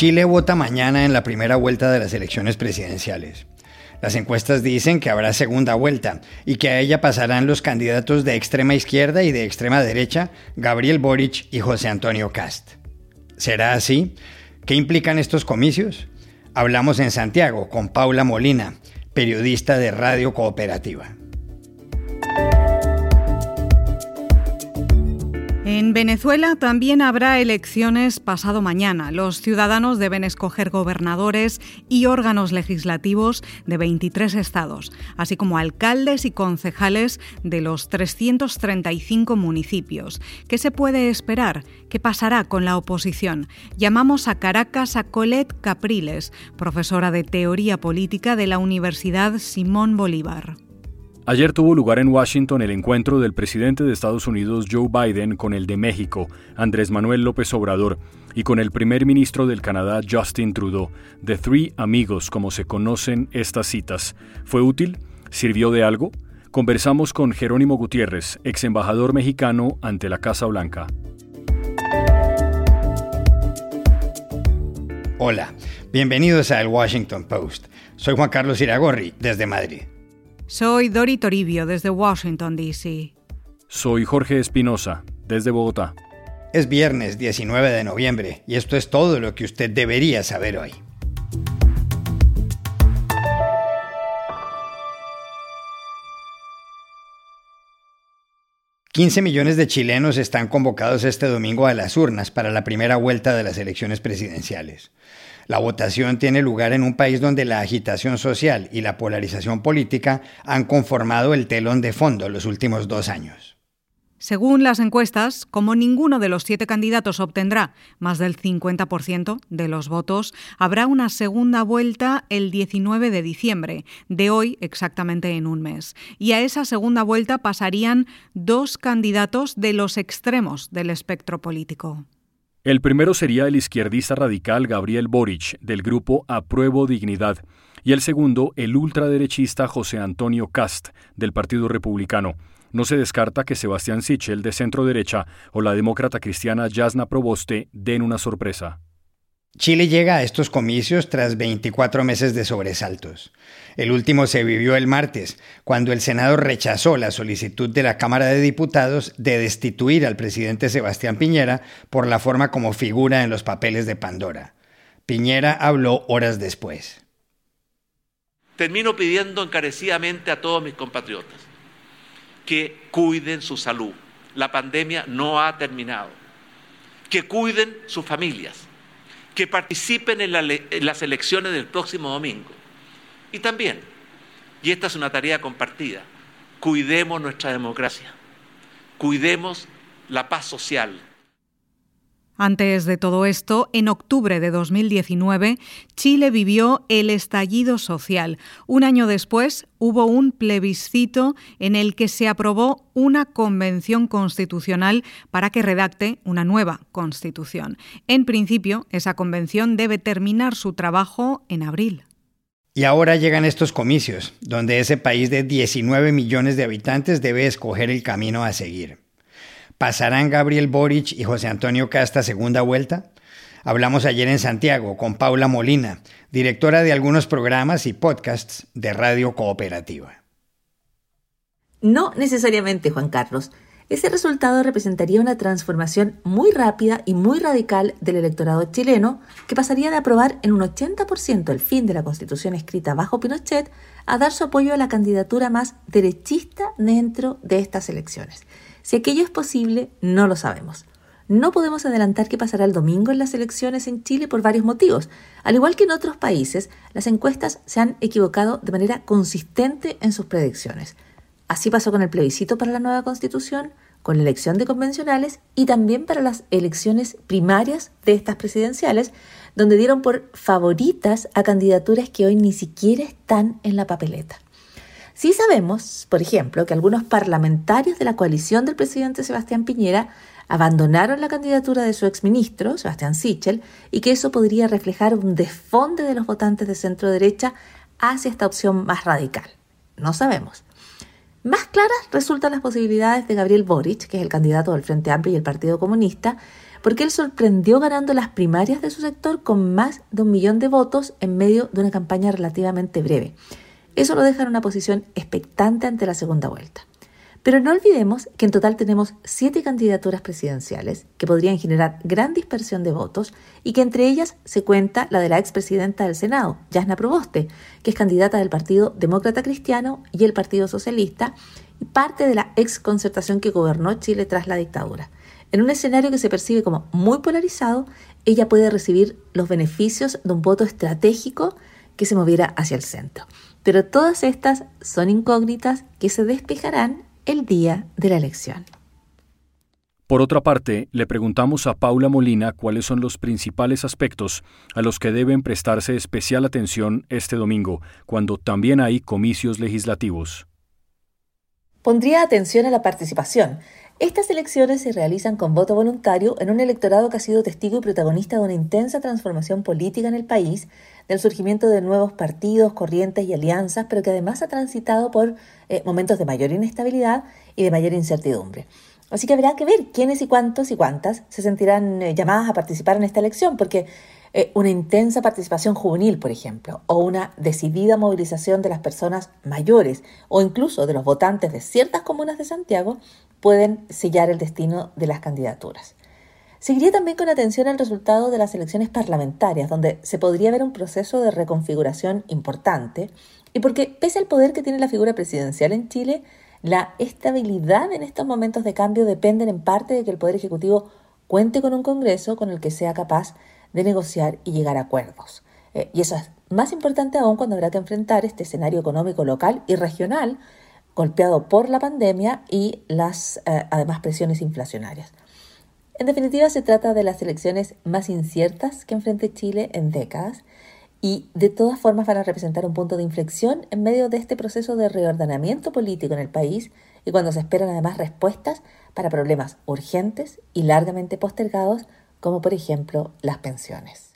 Chile vota mañana en la primera vuelta de las elecciones presidenciales. Las encuestas dicen que habrá segunda vuelta y que a ella pasarán los candidatos de extrema izquierda y de extrema derecha, Gabriel Boric y José Antonio Cast. ¿Será así? ¿Qué implican estos comicios? Hablamos en Santiago con Paula Molina, periodista de Radio Cooperativa. En Venezuela también habrá elecciones pasado mañana. Los ciudadanos deben escoger gobernadores y órganos legislativos de 23 estados, así como alcaldes y concejales de los 335 municipios. ¿Qué se puede esperar? ¿Qué pasará con la oposición? Llamamos a Caracas a Colette Capriles, profesora de Teoría Política de la Universidad Simón Bolívar. Ayer tuvo lugar en Washington el encuentro del presidente de Estados Unidos Joe Biden con el de México, Andrés Manuel López Obrador, y con el primer ministro del Canadá Justin Trudeau, de Three Amigos como se conocen estas citas. ¿Fue útil? ¿Sirvió de algo? Conversamos con Jerónimo Gutiérrez, ex embajador mexicano ante la Casa Blanca. Hola, bienvenidos a El Washington Post. Soy Juan Carlos Iragorri, desde Madrid. Soy Dori Toribio desde Washington, D.C. Soy Jorge Espinosa desde Bogotá. Es viernes 19 de noviembre y esto es todo lo que usted debería saber hoy. «15 millones de chilenos están convocados este domingo a las urnas para la primera vuelta de las elecciones presidenciales. La votación tiene lugar en un país donde la agitación social y la polarización política han conformado el telón de fondo los últimos dos años. Según las encuestas, como ninguno de los siete candidatos obtendrá más del 50% de los votos, habrá una segunda vuelta el 19 de diciembre, de hoy exactamente en un mes. Y a esa segunda vuelta pasarían dos candidatos de los extremos del espectro político. El primero sería el izquierdista radical Gabriel Boric, del grupo Apruebo Dignidad, y el segundo, el ultraderechista José Antonio Cast, del Partido Republicano. No se descarta que Sebastián Sichel, de centro derecha, o la demócrata cristiana Jasna Proboste den una sorpresa. Chile llega a estos comicios tras 24 meses de sobresaltos. El último se vivió el martes, cuando el Senado rechazó la solicitud de la Cámara de Diputados de destituir al presidente Sebastián Piñera por la forma como figura en los papeles de Pandora. Piñera habló horas después. Termino pidiendo encarecidamente a todos mis compatriotas que cuiden su salud. La pandemia no ha terminado. Que cuiden sus familias que participen en, las elecciones del próximo domingo. Y también, y esta es una tarea compartida, cuidemos nuestra democracia, cuidemos la paz social, antes de todo esto, en octubre de 2019, Chile vivió el estallido social. Un año después hubo un plebiscito en el que se aprobó una convención constitucional para que redacte una nueva constitución. En principio, esa convención debe terminar su trabajo en abril. Y ahora llegan estos comicios, donde ese país de 19 millones de habitantes debe escoger el camino a seguir. ¿Pasarán Gabriel Boric y José Antonio Casta segunda vuelta? Hablamos ayer en Santiago con Paula Molina, directora de algunos programas y podcasts de Radio Cooperativa. No necesariamente, Juan Carlos. Ese resultado representaría una transformación muy rápida y muy radical del electorado chileno, que pasaría de aprobar en un 80% el fin de la constitución escrita bajo Pinochet a dar su apoyo a la candidatura más derechista dentro de estas elecciones. Si aquello es posible, no lo sabemos. No podemos adelantar qué pasará el domingo en las elecciones en Chile por varios motivos. Al igual que en otros países, las encuestas se han equivocado de manera consistente en sus predicciones. Así pasó con el plebiscito para la nueva constitución, con la elección de convencionales y también para las elecciones primarias de estas presidenciales, donde dieron por favoritas a candidaturas que hoy ni siquiera están en la papeleta. Sí sabemos, por ejemplo, que algunos parlamentarios de la coalición del presidente Sebastián Piñera abandonaron la candidatura de su exministro, Sebastián Sichel, y que eso podría reflejar un desfonde de los votantes de centro derecha hacia esta opción más radical. No sabemos. Más claras resultan las posibilidades de Gabriel Boric, que es el candidato del Frente Amplio y el Partido Comunista, porque él sorprendió ganando las primarias de su sector con más de un millón de votos en medio de una campaña relativamente breve. Eso lo deja en una posición expectante ante la segunda vuelta. Pero no olvidemos que en total tenemos siete candidaturas presidenciales que podrían generar gran dispersión de votos y que entre ellas se cuenta la de la expresidenta del Senado, Yasna Proboste, que es candidata del Partido Demócrata Cristiano y el Partido Socialista y parte de la ex concertación que gobernó Chile tras la dictadura. En un escenario que se percibe como muy polarizado, ella puede recibir los beneficios de un voto estratégico que se moviera hacia el centro. Pero todas estas son incógnitas que se despejarán el día de la elección. Por otra parte, le preguntamos a Paula Molina cuáles son los principales aspectos a los que deben prestarse especial atención este domingo, cuando también hay comicios legislativos. Pondría atención a la participación. Estas elecciones se realizan con voto voluntario en un electorado que ha sido testigo y protagonista de una intensa transformación política en el país, del surgimiento de nuevos partidos, corrientes y alianzas, pero que además ha transitado por eh, momentos de mayor inestabilidad y de mayor incertidumbre. Así que habrá que ver quiénes y cuántos y cuántas se sentirán eh, llamadas a participar en esta elección, porque eh, una intensa participación juvenil, por ejemplo, o una decidida movilización de las personas mayores o incluso de los votantes de ciertas comunas de Santiago pueden sellar el destino de las candidaturas. Seguiría también con atención al resultado de las elecciones parlamentarias, donde se podría ver un proceso de reconfiguración importante, y porque pese al poder que tiene la figura presidencial en Chile, la estabilidad en estos momentos de cambio depende en parte de que el Poder Ejecutivo cuente con un Congreso con el que sea capaz de negociar y llegar a acuerdos. Eh, y eso es más importante aún cuando habrá que enfrentar este escenario económico local y regional golpeado por la pandemia y las eh, además presiones inflacionarias. En definitiva, se trata de las elecciones más inciertas que enfrente Chile en décadas y de todas formas van a representar un punto de inflexión en medio de este proceso de reordenamiento político en el país y cuando se esperan además respuestas para problemas urgentes y largamente postergados como por ejemplo las pensiones.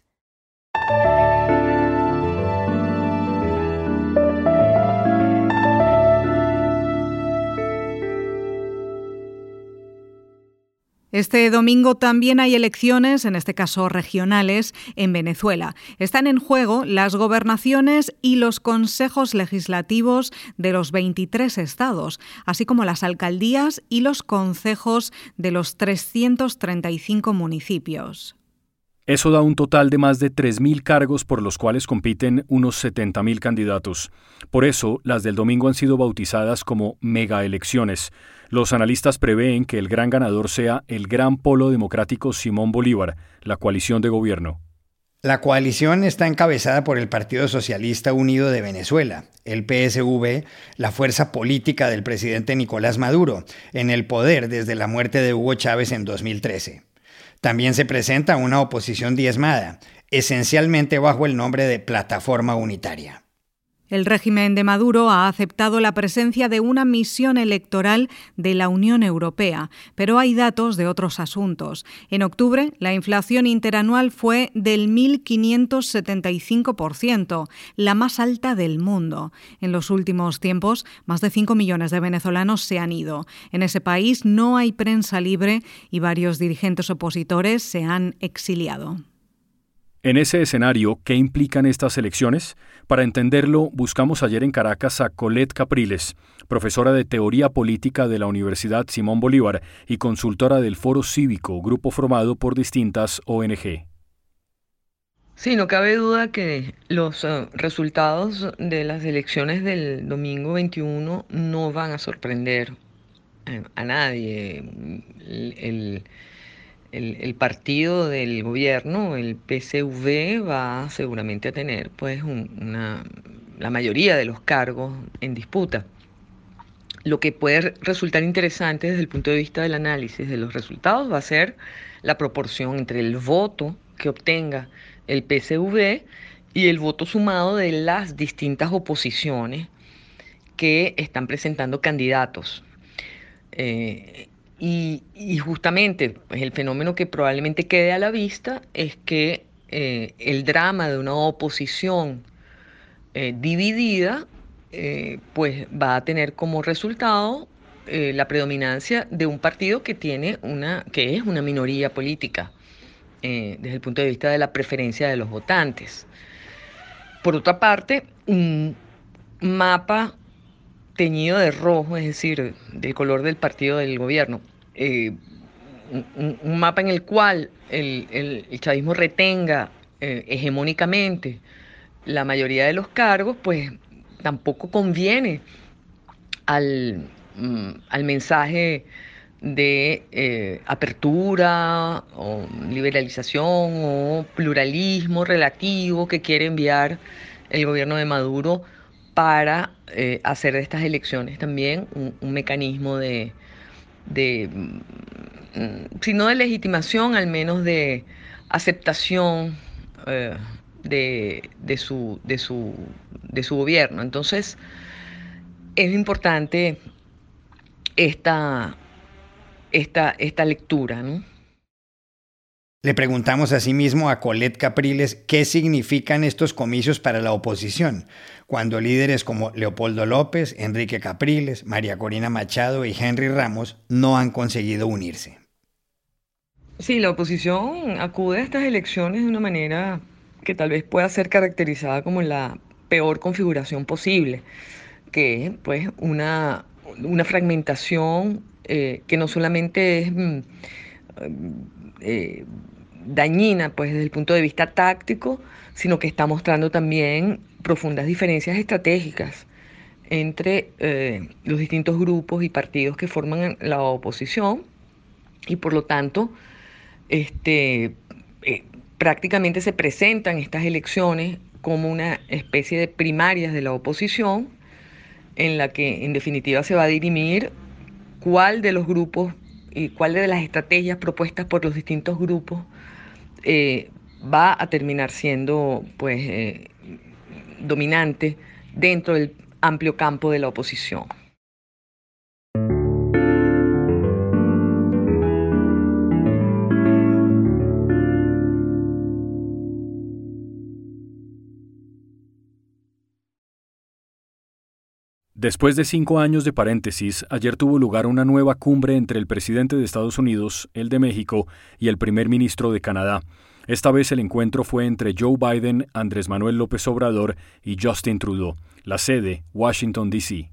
Este domingo también hay elecciones, en este caso regionales, en Venezuela. Están en juego las gobernaciones y los consejos legislativos de los 23 estados, así como las alcaldías y los consejos de los 335 municipios. Eso da un total de más de 3.000 cargos por los cuales compiten unos 70.000 candidatos. Por eso, las del domingo han sido bautizadas como megaelecciones. Los analistas prevén que el gran ganador sea el Gran Polo Democrático Simón Bolívar, la coalición de gobierno. La coalición está encabezada por el Partido Socialista Unido de Venezuela, el PSV, la fuerza política del presidente Nicolás Maduro, en el poder desde la muerte de Hugo Chávez en 2013. También se presenta una oposición diezmada, esencialmente bajo el nombre de Plataforma Unitaria. El régimen de Maduro ha aceptado la presencia de una misión electoral de la Unión Europea, pero hay datos de otros asuntos. En octubre, la inflación interanual fue del 1.575%, la más alta del mundo. En los últimos tiempos, más de 5 millones de venezolanos se han ido. En ese país no hay prensa libre y varios dirigentes opositores se han exiliado. En ese escenario, ¿qué implican estas elecciones? Para entenderlo, buscamos ayer en Caracas a Colette Capriles, profesora de Teoría Política de la Universidad Simón Bolívar y consultora del Foro Cívico, grupo formado por distintas ONG. Sí, no cabe duda que los eh, resultados de las elecciones del domingo 21 no van a sorprender eh, a nadie. Partido del gobierno, el PCV, va seguramente a tener pues una, la mayoría de los cargos en disputa. Lo que puede resultar interesante desde el punto de vista del análisis de los resultados va a ser la proporción entre el voto que obtenga el PCV y el voto sumado de las distintas oposiciones que están presentando candidatos. Eh, y, justamente pues, el fenómeno que probablemente quede a la vista es que eh, el drama de una oposición eh, dividida eh, pues va a tener como resultado la predominancia de un partido que tiene una, que es una minoría política desde el punto de vista de la preferencia de los votantes. Por otra parte, un mapa teñido de rojo, es decir, del color del partido del gobierno, eh, un, mapa en el cual el, chavismo retenga hegemónicamente la mayoría de los cargos, pues tampoco conviene al, mm, al mensaje de eh, apertura o liberalización o pluralismo relativo que quiere enviar el gobierno de Maduro para eh, hacer de estas elecciones también un, mecanismo de, de mm, si no de legitimación, al menos de aceptación eh, de, de, su, de, su, de su gobierno. Entonces, es importante esta, esta, esta lectura. ¿no? Le preguntamos asimismo a Colette Capriles qué significan estos comicios para la oposición, cuando líderes como Leopoldo López, Enrique Capriles, María Corina Machado y Henry Ramos no han conseguido unirse. Sí, la oposición acude a estas elecciones de una manera que tal vez pueda ser caracterizada como la peor configuración posible que pues una, una fragmentación eh, que no solamente es mm, eh, dañina pues desde el punto de vista táctico, sino que está mostrando también profundas diferencias estratégicas entre eh, los distintos grupos y partidos que forman la oposición y por lo tanto este, prácticamente se presentan estas elecciones como una especie de primarias de la oposición en la que en definitiva se va a dirimir cuál de los grupos y cuál de las estrategias propuestas por los distintos grupos eh, va a terminar siendo pues eh, dominante dentro del amplio campo de la oposición. Después de cinco años de paréntesis, ayer tuvo lugar una nueva cumbre entre el presidente de Estados Unidos, el de México, y el primer ministro de Canadá. Esta vez el encuentro fue entre Joe Biden, Andrés Manuel López Obrador y Justin Trudeau. La sede, Washington, D.C.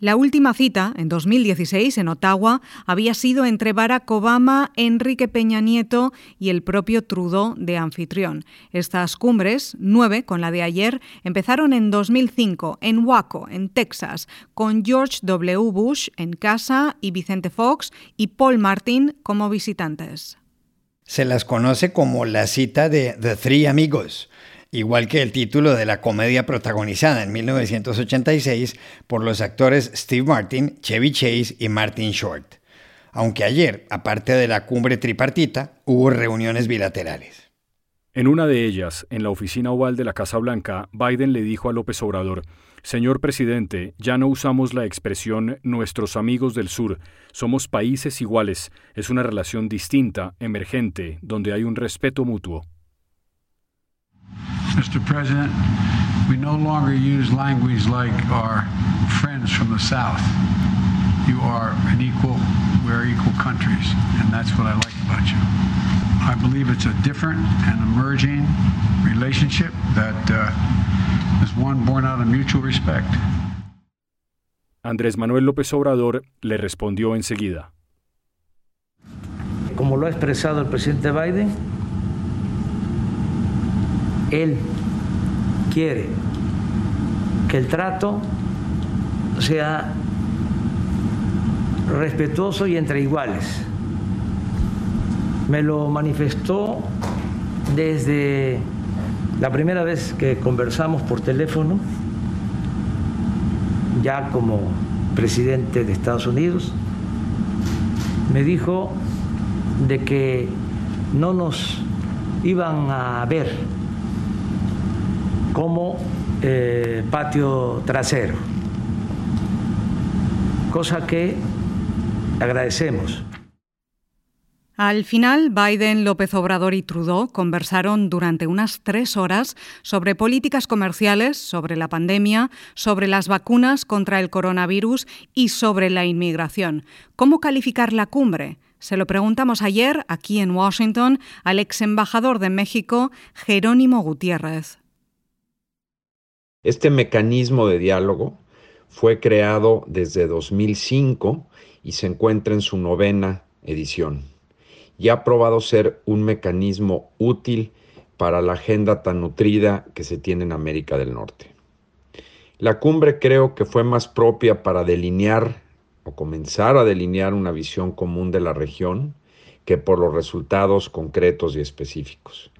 La última cita, en 2016, en Ottawa, había sido entre Barack Obama, Enrique Peña Nieto y el propio Trudeau de anfitrión. Estas cumbres, nueve con la de ayer, empezaron en 2005 en Waco, en Texas, con George W. Bush en casa y Vicente Fox y Paul Martin como visitantes. Se las conoce como la cita de The Three Amigos igual que el título de la comedia protagonizada en 1986 por los actores Steve Martin, Chevy Chase y Martin Short. Aunque ayer, aparte de la cumbre tripartita, hubo reuniones bilaterales. En una de ellas, en la oficina oval de la Casa Blanca, Biden le dijo a López Obrador, Señor presidente, ya no usamos la expresión nuestros amigos del sur, somos países iguales, es una relación distinta, emergente, donde hay un respeto mutuo. Mr. President, we no longer use language like our friends from the South. You are an equal, we're equal countries, and that's what I like about you. I believe it's a different and emerging relationship that uh, is one born out of mutual respect. Andrés Manuel López Obrador le respondió enseguida. Como lo ha expresado el presidente Biden, él quiere que el trato sea respetuoso y entre iguales. Me lo manifestó desde la primera vez que conversamos por teléfono, ya como presidente de Estados Unidos, me dijo de que no nos iban a ver como eh, patio trasero, cosa que agradecemos. Al final, Biden, López Obrador y Trudeau conversaron durante unas tres horas sobre políticas comerciales, sobre la pandemia, sobre las vacunas contra el coronavirus y sobre la inmigración. ¿Cómo calificar la cumbre? Se lo preguntamos ayer aquí en Washington al ex embajador de México, Jerónimo Gutiérrez. Este mecanismo de diálogo fue creado desde 2005 y se encuentra en su novena edición y ha probado ser un mecanismo útil para la agenda tan nutrida que se tiene en América del Norte. La cumbre creo que fue más propia para delinear o comenzar a delinear una visión común de la región que por los resultados concretos y específicos.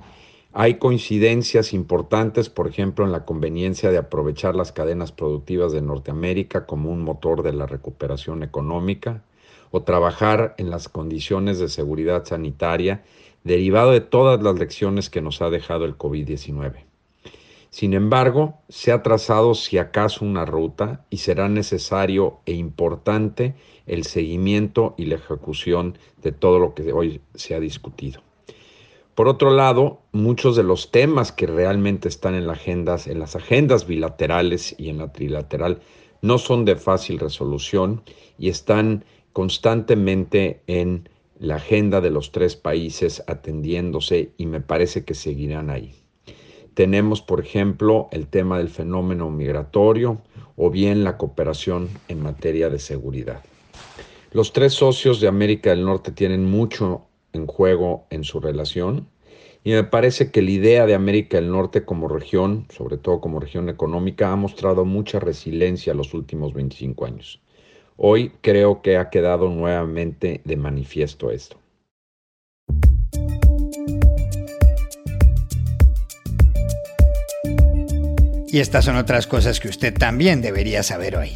Hay coincidencias importantes, por ejemplo, en la conveniencia de aprovechar las cadenas productivas de Norteamérica como un motor de la recuperación económica, o trabajar en las condiciones de seguridad sanitaria derivado de todas las lecciones que nos ha dejado el COVID-19. Sin embargo, se ha trazado si acaso una ruta y será necesario e importante el seguimiento y la ejecución de todo lo que hoy se ha discutido. Por otro lado, muchos de los temas que realmente están en, en las agendas bilaterales y en la trilateral no son de fácil resolución y están constantemente en la agenda de los tres países atendiéndose y me parece que seguirán ahí. Tenemos, por ejemplo, el tema del fenómeno migratorio o bien la cooperación en materia de seguridad. Los tres socios de América del Norte tienen mucho en juego en su relación y me parece que la idea de América del Norte como región, sobre todo como región económica, ha mostrado mucha resiliencia los últimos 25 años. Hoy creo que ha quedado nuevamente de manifiesto esto. Y estas son otras cosas que usted también debería saber hoy.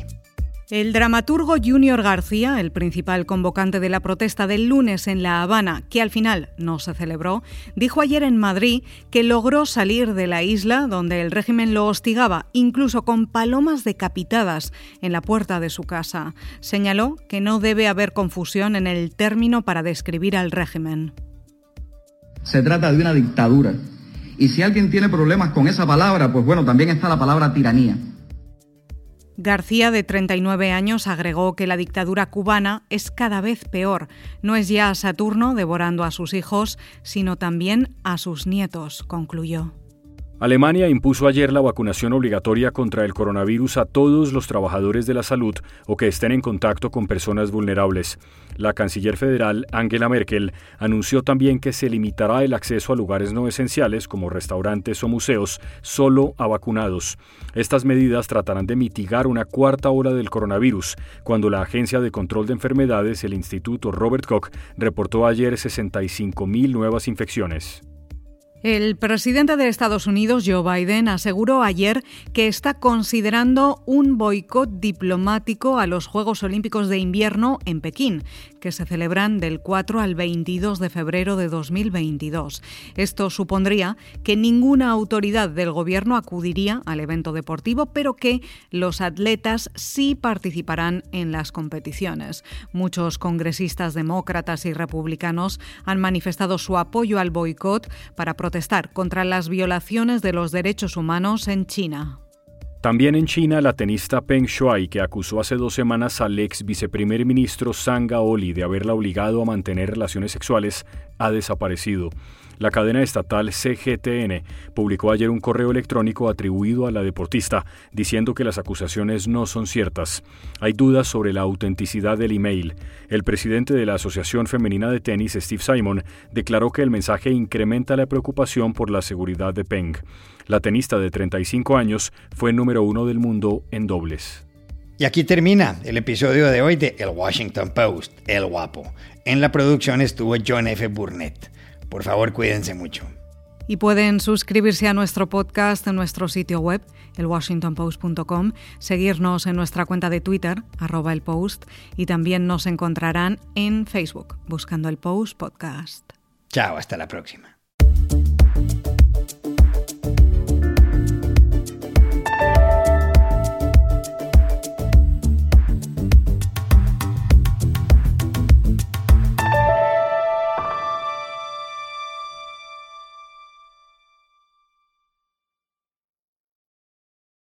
El dramaturgo Junior García, el principal convocante de la protesta del lunes en La Habana, que al final no se celebró, dijo ayer en Madrid que logró salir de la isla donde el régimen lo hostigaba, incluso con palomas decapitadas en la puerta de su casa. Señaló que no debe haber confusión en el término para describir al régimen. Se trata de una dictadura. Y si alguien tiene problemas con esa palabra, pues bueno, también está la palabra tiranía. García, de 39 años, agregó que la dictadura cubana es cada vez peor. No es ya Saturno devorando a sus hijos, sino también a sus nietos, concluyó. Alemania impuso ayer la vacunación obligatoria contra el coronavirus a todos los trabajadores de la salud o que estén en contacto con personas vulnerables. La canciller federal Angela Merkel anunció también que se limitará el acceso a lugares no esenciales como restaurantes o museos solo a vacunados. Estas medidas tratarán de mitigar una cuarta ola del coronavirus, cuando la Agencia de Control de Enfermedades, el Instituto Robert Koch, reportó ayer 65.000 nuevas infecciones. El presidente de Estados Unidos, Joe Biden, aseguró ayer que está considerando un boicot diplomático a los Juegos Olímpicos de Invierno en Pekín, que se celebran del 4 al 22 de febrero de 2022. Esto supondría que ninguna autoridad del gobierno acudiría al evento deportivo, pero que los atletas sí participarán en las competiciones. Muchos congresistas demócratas y republicanos han manifestado su apoyo al boicot para protestar contra las violaciones de los derechos humanos en China. También en China, la tenista Peng Shuai, que acusó hace dos semanas al ex viceprimer ministro Zhang Gaoli de haberla obligado a mantener relaciones sexuales, ha desaparecido. La cadena estatal CGTN publicó ayer un correo electrónico atribuido a la deportista diciendo que las acusaciones no son ciertas. Hay dudas sobre la autenticidad del email. El presidente de la Asociación Femenina de Tenis, Steve Simon, declaró que el mensaje incrementa la preocupación por la seguridad de Peng. La tenista de 35 años fue número uno del mundo en dobles. Y aquí termina el episodio de hoy de El Washington Post, El Guapo. En la producción estuvo John F. Burnett. Por favor, cuídense mucho. Y pueden suscribirse a nuestro podcast en nuestro sitio web, elwashingtonpost.com, seguirnos en nuestra cuenta de Twitter, arroba el post, y también nos encontrarán en Facebook, buscando el Post Podcast. Chao, hasta la próxima.